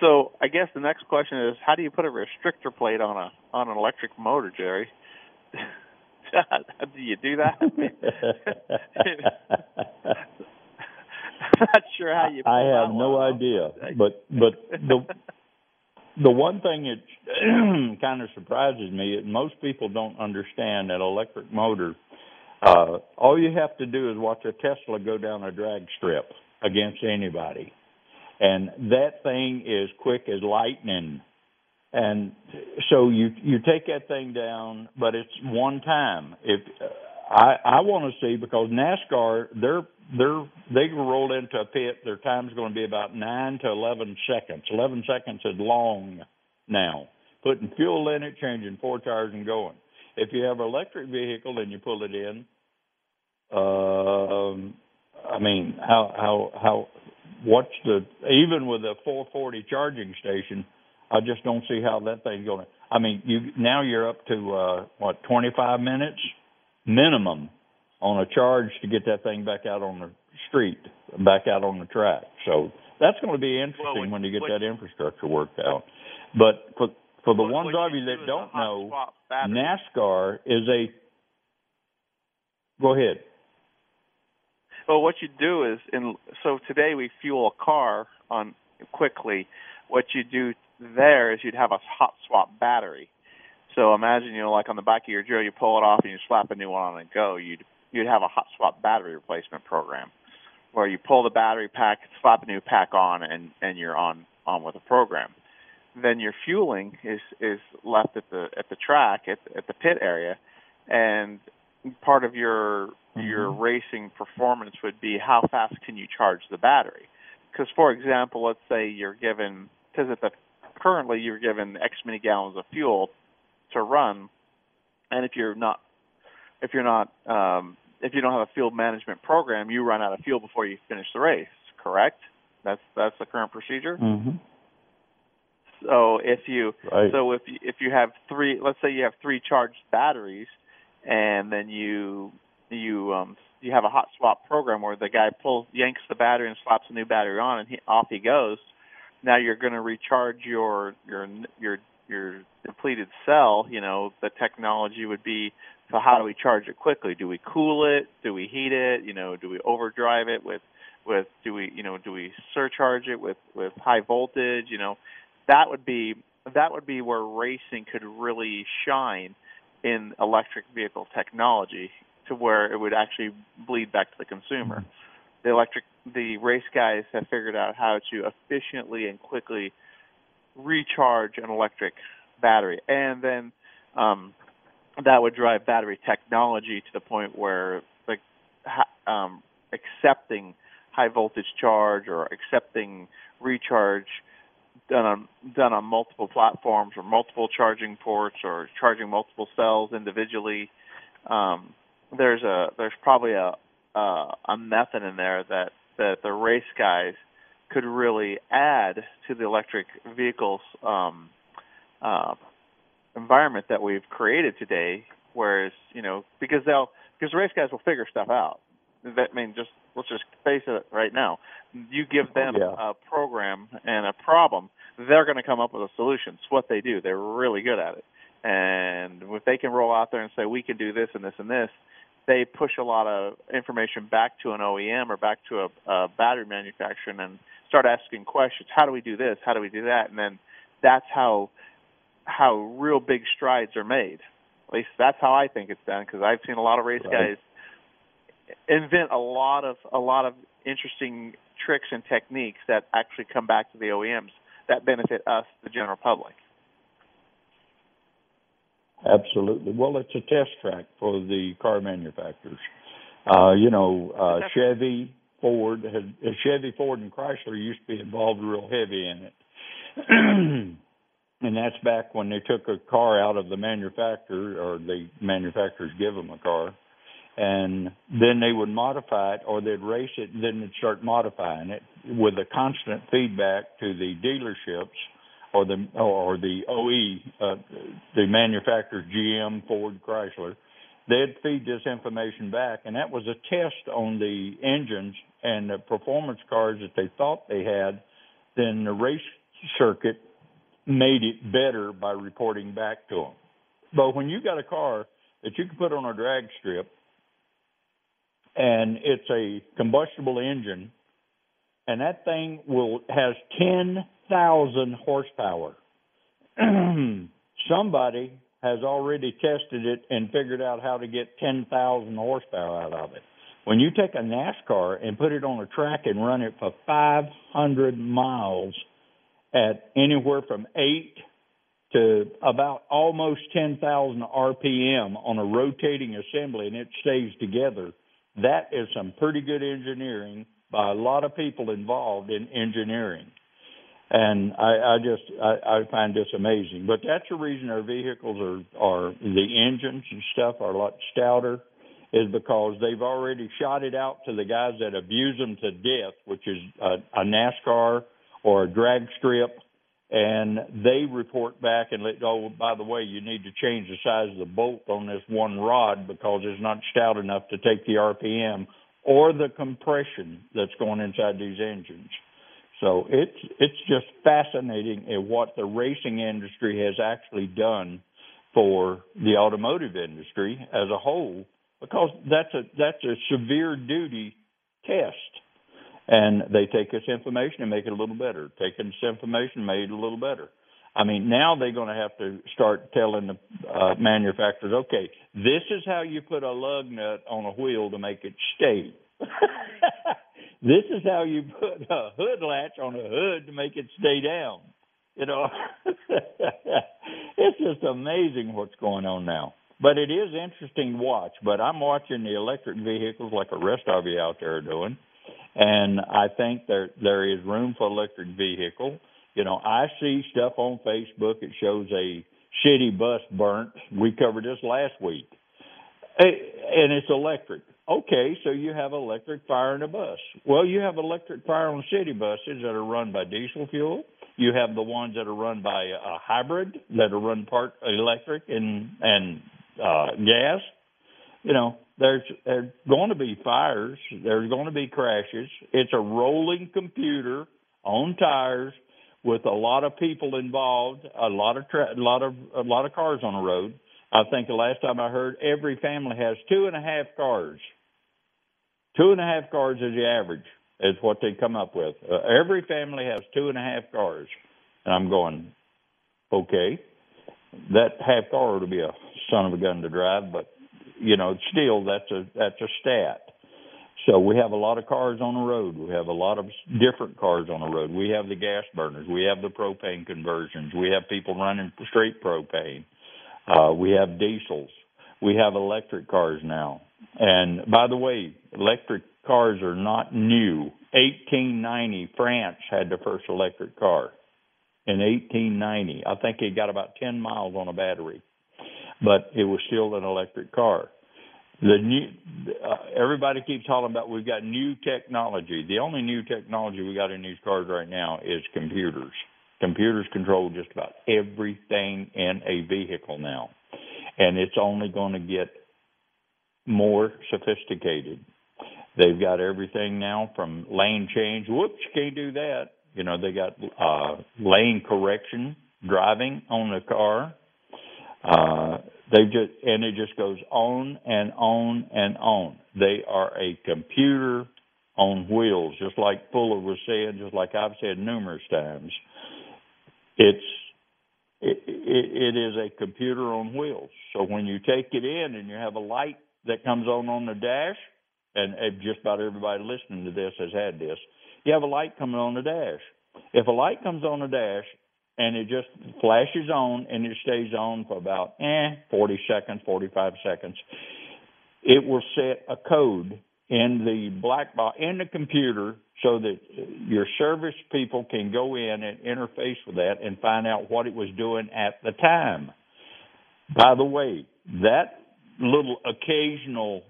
so I guess the next question is, how do you put a restrictor plate on a on an electric motor, Jerry? do you do that? I'm not sure how you. I have no one idea, but but the the one thing that kind of surprises me is most people don't understand that electric motor. Uh, all you have to do is watch a Tesla go down a drag strip against anybody, and that thing is quick as lightning. And so you you take that thing down, but it's one time. If I I want to see because NASCAR they're they're they can roll into a pit. Their time's going to be about nine to eleven seconds. Eleven seconds is long now. Putting fuel in it, changing four tires, and going. If you have an electric vehicle and you pull it in, um, I mean, how how how what's the even with a 440 charging station? I just don't see how that thing's going to. I mean, you now you're up to uh, what 25 minutes minimum on a charge to get that thing back out on the street, back out on the track. So that's going to be interesting Well, what- when you get what- that infrastructure worked out. But for for the ones of you do don't know. NASCAR is a. Go ahead. Well, what you do is, in so today we fuel a car on quickly. What you do there is you'd have a hot swap battery. So imagine you know, like on the back of your drill, you pull it off and you slap a new one on and go. You'd you'd have a hot swap battery replacement program, where you pull the battery pack, slap a new pack on, and and you're on on with the program. Then your fueling is is left at the at the track at at the pit area, and part of your your Mhm. racing performance would be how fast can you charge the battery because for example let's say you're given because at the currently you're given x many gallons of fuel to run and if you're not if you're not um if you don't have a fuel management program you run out of fuel before you finish the race correct that's that's the current procedure Mm-hmm. so if you Right. so if you, if you have three, let's say you have three charged batteries, and then you you um you have a hot swap program where the guy pulls yanks the battery and slaps a new battery on, and he, off he goes. Now you're going to recharge your your your your depleted cell. You know the technology would be so how do we charge it quickly? Do we cool it? Do we heat it? You know, do we overdrive it with with do we you know do we surcharge it with with high voltage? You know, that would be that would be where racing could really shine in electric vehicle technology to where it would actually bleed back to the consumer. The electric the race guys have figured out how to efficiently and quickly recharge an electric battery and then um that would drive battery technology to the point where like um accepting high voltage charge or accepting recharge done on done on multiple platforms or multiple charging ports or charging multiple cells individually. Um, there's a there's probably a a, a method in there that that the race guys could really add to the electric vehicles um, uh, environment that we've created today. Whereas you know because they'll because race guys will figure stuff out. That I mean just let's just face it right now. You give them Yeah. a program and a problem, they're going to come up with a solution. It's what they do. They're really good at it. And if they can roll out there and say we can do this and this and this, they push a lot of information back to an OEM or back to a, a battery manufacturer and start asking questions. How do we do this? How do we do that? And then that's how how real big strides are made. At least that's how I think it's done because I've seen a lot of race Right. guys invent a lot of a lot of interesting tricks and techniques that actually come back to the OEMs that benefit us, the general public. Absolutely. Well, it's a test track for the car manufacturers. Uh, you know, uh, Chevy, Ford, had, Chevy, Ford, and Chrysler used to be involved real heavy in it. and that's back when they took a car out of the manufacturer or the manufacturers give them a car and then they would modify it or they'd race it and then they'd start modifying it with a constant feedback to the dealerships or the or the OE uh, the manufacturers GM Ford Chrysler they'd feed this information back and that was a test on the engines and the performance cars that they thought they had then the race circuit made it better by reporting back to them. But when you got a car that you can put on a drag strip and it's a combustible engine and that thing will has 10,000 horsepower. Somebody has already tested it and figured out how to get 10,000 horsepower out of it. When you take a NASCAR and put it on a track and run it for 500 miles, at anywhere from eight to about almost 10,000 RPM on a rotating assembly and it stays together. That is some pretty good engineering by a lot of people involved in engineering. And I, I just I, I find this amazing. But that's the reason our vehicles are are the engines and stuff are a lot stouter, is because they've already shot it out to the guys that abuse them to death, which is a, a NASCAR or a drag strip and they report back and let oh by the way you need to change the size of the bolt on this one rod because it's not stout enough to take the rpm or the compression that's going inside these engines so it's it's just fascinating at what the racing industry has actually done for the automotive industry as a whole because that's a that's a severe duty test and they take this information and make it a little better. Taking this information, made it a little better. I mean, now they're going to have to start telling the uh, manufacturers, okay, this is how you put a lug nut on a wheel to make it stay. this is how you put a hood latch on a hood to make it stay down. You know, it's just amazing what's going on now. But it is interesting to watch. But I'm watching the electric vehicles like the rest of you out there are doing and I think there there is room for electric vehicle. You know, I see stuff on Facebook. It shows a city bus burnt. We covered this last week, and it's electric. Okay, so you have electric fire in a bus. Well, you have electric fire on city buses that are run by diesel fuel. You have the ones that are run by a hybrid that are run part electric and and uh, gas. You know, there's there's going to be fires. There's going to be crashes. It's a rolling computer on tires with a lot of people involved, a lot of tra- a lot of a lot of cars on the road. I think the last time I heard, every family has two and a half cars. Two and a half cars is the average. Is what they come up with. Uh, every family has two and a half cars, and I'm going, okay, that half car to be a son of a gun to drive, but you know, still that's a that's a stat. So we have a lot of cars on the road. We have a lot of different cars on the road. We have the gas burners. We have the propane conversions. We have people running straight propane. Uh, we have diesels. We have electric cars now. And by the way, electric cars are not new. 1890, France had the first electric car. In 1890, I think it got about 10 miles on a battery but it was still an electric car. The new uh, everybody keeps talking about we've got new technology. The only new technology we got in these cars right now is computers. Computers control just about everything in a vehicle now, and it's only going to get more sophisticated. They've got everything now from lane change. Whoops, can't do that. You know, they got uh, lane correction driving on the car. Uh, they just and it just goes on and on and on. They are a computer on wheels, just like Fuller was saying, just like I've said numerous times. It's it, it, it is a computer on wheels. So when you take it in and you have a light that comes on on the dash, and, just about everybody listening to this has had this, you have a light coming on the dash. If a light comes on the dash and it just flashes on and it stays on for about eh 40 seconds 45 seconds it will set a code in the black box in the computer so that your service people can go in and interface with that and find out what it was doing at the time. By the way, that little occasional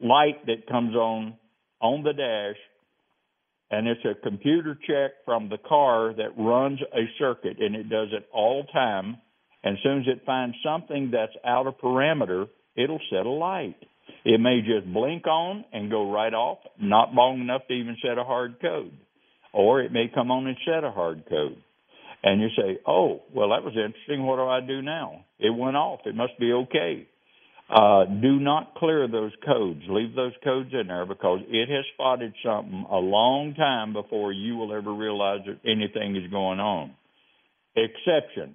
light that comes on on the dash and it's a computer check from the car that runs a circuit and it does it all time. And as soon as it finds something that's out of parameter it'll set a light. It may just blink on and go right off not long enough to even set a hard code. Or it may come on and set a hard code. And you say oh well that was interesting. What do i do now? It went off. It must be okay uh, do not clear those codes. Leave those codes in there because it has spotted something a long time before you will ever realize that anything is going on. Exception.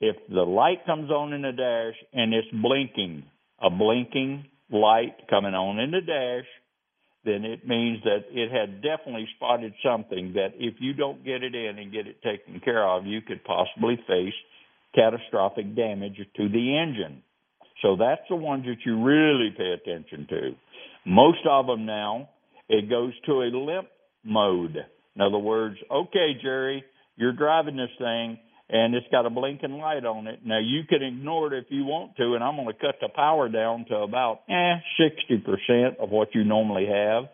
If the light comes on in the dash and it's blinking, a blinking light coming on in the dash, then it means that it had definitely spotted something that if you don't get it in and get it taken care of, you could possibly face catastrophic damage to the engine. So that's the ones that you really pay attention to. Most of them now, it goes to a limp mode. In other words, okay, Jerry, you're driving this thing and it's got a blinking light on it. Now you can ignore it if you want to, and I'm going to cut the power down to about eh, 60% of what you normally have,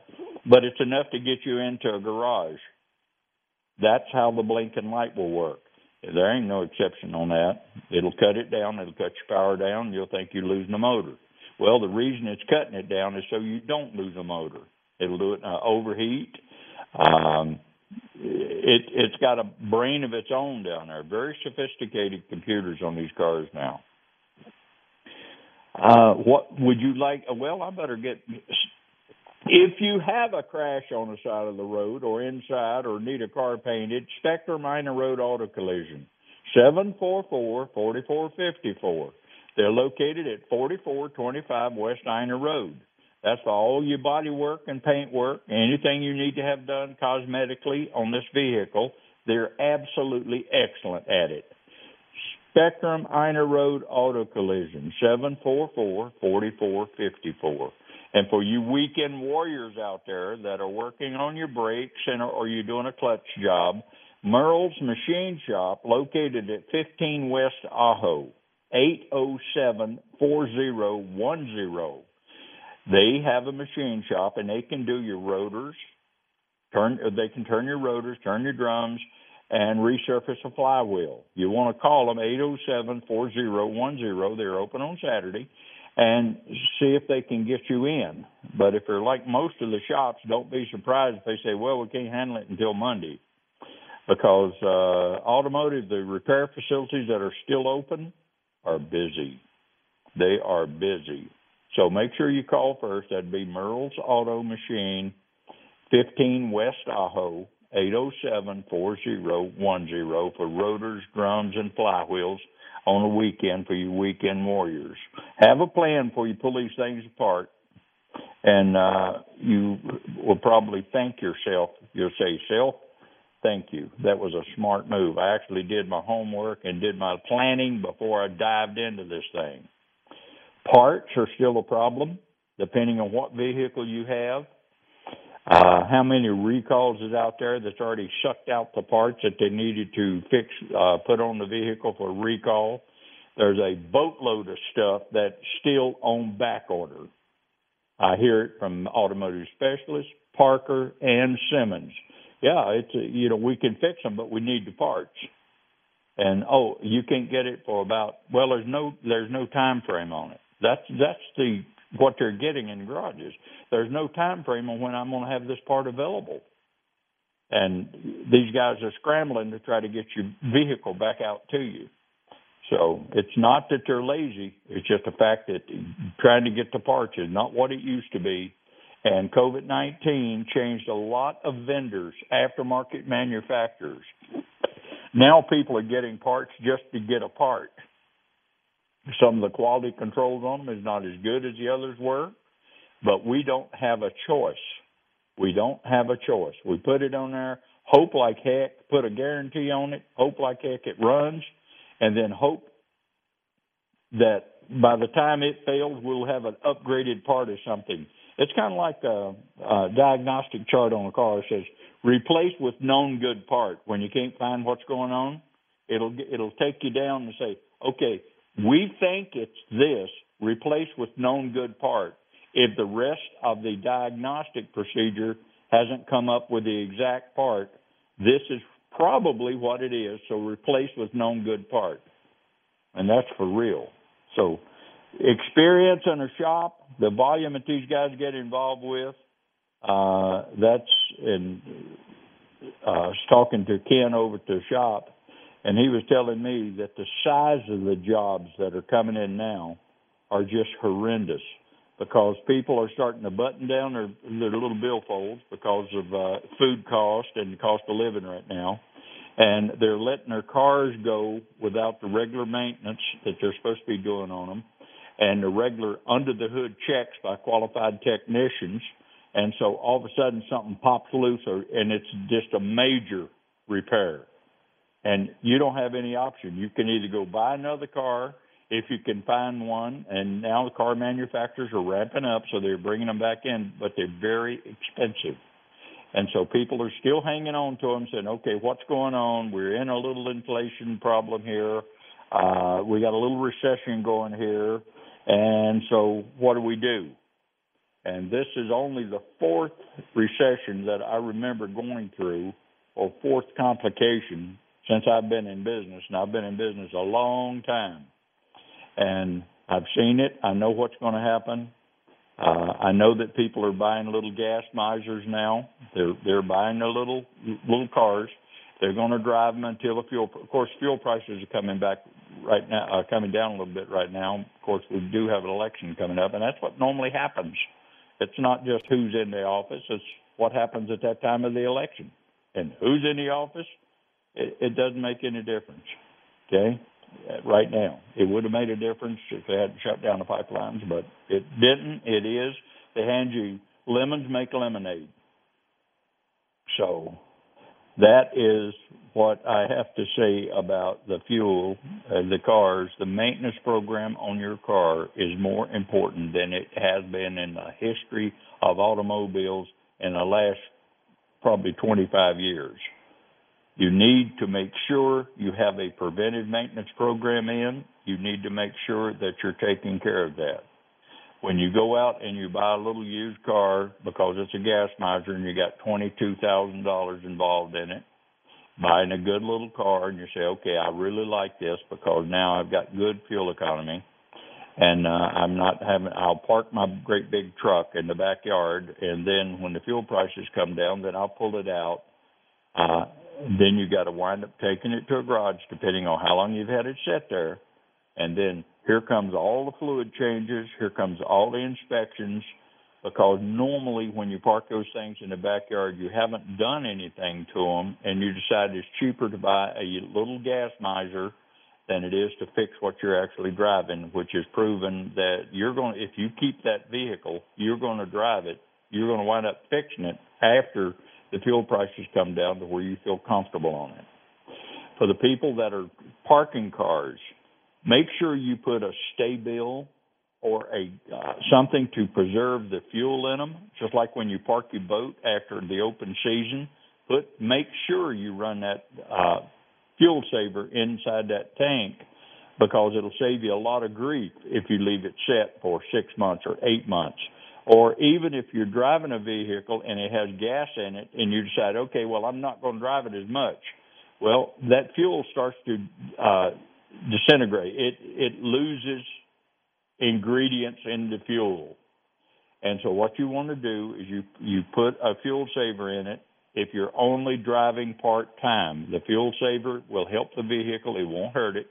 but it's enough to get you into a garage. That's how the blinking light will work. There ain't no exception on that. It'll cut it down. It'll cut your power down. You'll think you're losing a motor. Well, the reason it's cutting it down is so you don't lose a motor. It'll do it uh, overheat. Um, it it's got a brain of its own down there. Very sophisticated computers on these cars now. Uh, what would you like? Well, I better get if you have a crash on the side of the road or inside or need a car painted, Spectrum Ina Road Auto Collision, 744-4454. They're located at 4425 West Ina Road. That's all your body work and paint work, anything you need to have done cosmetically on this vehicle. They're absolutely excellent at it. Spectrum Ina Road Auto Collision, 744-4454. And for you weekend warriors out there that are working on your brakes and or you're doing a clutch job, Merle's Machine Shop, located at 15 West Ajo, 807-4010. They have a machine shop and they can do your rotors, turn they can turn your rotors, turn your drums, and resurface a flywheel. You want to call them 807-4010. They're open on Saturday and see if they can get you in. But if they're like most of the shops, don't be surprised if they say, well, we can't handle it until Monday. Because uh, automotive, the repair facilities that are still open are busy. They are busy. So make sure you call first. That'd be Merle's Auto Machine, 15 West Ajo, 807 4010 for rotors, drums, and flywheels on a weekend for you weekend warriors. Have a plan before you pull these things apart, and uh, you will probably thank yourself. You'll say, "Self, thank you. That was a smart move. I actually did my homework and did my planning before I dived into this thing." Parts are still a problem, depending on what vehicle you have. Uh, how many recalls is out there that's already sucked out the parts that they needed to fix, uh, put on the vehicle for recall? There's a boatload of stuff that's still on back order. I hear it from automotive specialists, Parker and Simmons. Yeah, it's a, you know we can fix them, but we need the parts. And oh, you can't get it for about well, there's no there's no time frame on it. That's that's the what they're getting in garages. There's no time frame on when I'm going to have this part available. And these guys are scrambling to try to get your vehicle back out to you. So it's not that they're lazy. It's just the fact that trying to get the parts is not what it used to be. And COVID 19 changed a lot of vendors, aftermarket manufacturers. Now people are getting parts just to get a part. Some of the quality controls on them is not as good as the others were, but we don't have a choice. We don't have a choice. We put it on there, hope like heck, put a guarantee on it, hope like heck it runs, and then hope that by the time it fails, we'll have an upgraded part of something. It's kind of like a, a diagnostic chart on a car. It says replace with known good part. When you can't find what's going on, it'll it'll take you down and say, okay, we think it's this. replaced with known good part. If the rest of the diagnostic procedure hasn't come up with the exact part, this is probably what it is. So replace with known good part, and that's for real. So experience in a shop, the volume that these guys get involved with, uh, that's in. Uh, was talking to Ken over at the shop, and he was telling me that the size of the jobs that are coming in now are just horrendous because people are starting to button down their their little billfolds because of uh, food cost and the cost of living right now, and they're letting their cars go without the regular maintenance that they're supposed to be doing on them, and the regular under the hood checks by qualified technicians, and so all of a sudden something pops loose, or, and it's just a major repair, and you don't have any option. You can either go buy another car if you can find one. And now the car manufacturers are ramping up, so they're bringing them back in, but they're very expensive. And so people are still hanging on to them, saying, "Okay, what's going on? We're in a little inflation problem here. Uh, we got a little recession going here, and so what do we do?" And this is only the fourth recession that I remember going through, or fourth complication since I've been in business, and I've been in business a long time and I've seen it. I know what's going to happen. Uh, I know that people are buying little gas misers now. They're they're buying their little little cars. They're going to drive them until the fuel. Of course, fuel prices are coming back right now, uh, coming down a little bit right now. Of course, we do have an election coming up, and that's what normally happens. It's not just who's in the office; it's what happens at that time of the election, and who's in the office. It, it doesn't make any difference. Okay, right now. It would have made a difference if they hadn't shut down the pipelines, but it didn't. It is. They hand you lemons make lemonade. So that is what I have to say about the fuel, uh, the cars. The maintenance program on your car is more important than it has been in the history of automobiles in the last probably 25 years. You need to make sure you have a preventive maintenance program in. You need to make sure that you're taking care of that. When you go out and you buy a little used car because it's a gas miser and you got $22,000 involved in it, buying a good little car and you say, okay, I really like this because now I've got good fuel economy and uh, I'm not having. I'll park my great big truck in the backyard, and then when the fuel prices come down, then I'll pull it out uh, then you got to wind up taking it to a garage, depending on how long you've had it set there. And then here comes all the fluid changes. Here comes all the inspections. Because normally, when you park those things in the backyard, you haven't done anything to them, and you decide it's cheaper to buy a little gas miser than it is to fix what you're actually driving, which is proven that you're going. If you keep that vehicle, you're going to drive it. You're going to wind up fixing it after the fuel prices come down to where you feel comfortable on it. For the people that are parking cars, make sure you put a Sta-Bil or a uh, something to preserve the fuel in them. Just like when you park your boat after the open season, put make sure you run that uh, fuel saver inside that tank because it'll save you a lot of grief if you leave it set for six months or eight months or even if you're driving a vehicle and it has gas in it and you decide, okay, well, I'm not going to drive it as much. Well, that fuel starts to uh, disintegrate. It it loses ingredients in the fuel, and so what you want to do is you you put a fuel saver in it. If you're only driving part time, the fuel saver will help the vehicle. It won't hurt it,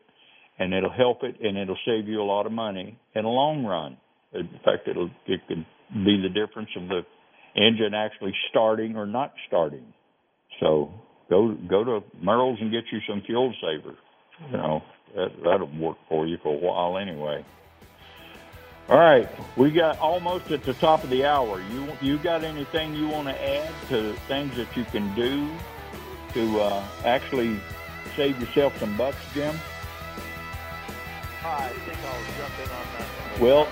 and it'll help it, and it'll save you a lot of money in the long run. In fact, it'll it can be the difference of the engine actually starting or not starting. So go go to Merle's and get you some fuel saver. You know that that'll work for you for a while anyway. All right, we got almost at the top of the hour. You you got anything you want to add to things that you can do to uh, actually save yourself some bucks, Jim? I think I'll jump in on that. Well,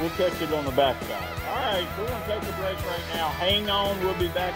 We'll catch it on the backside. All right, we're going to take a break right now. Hang on. We'll be back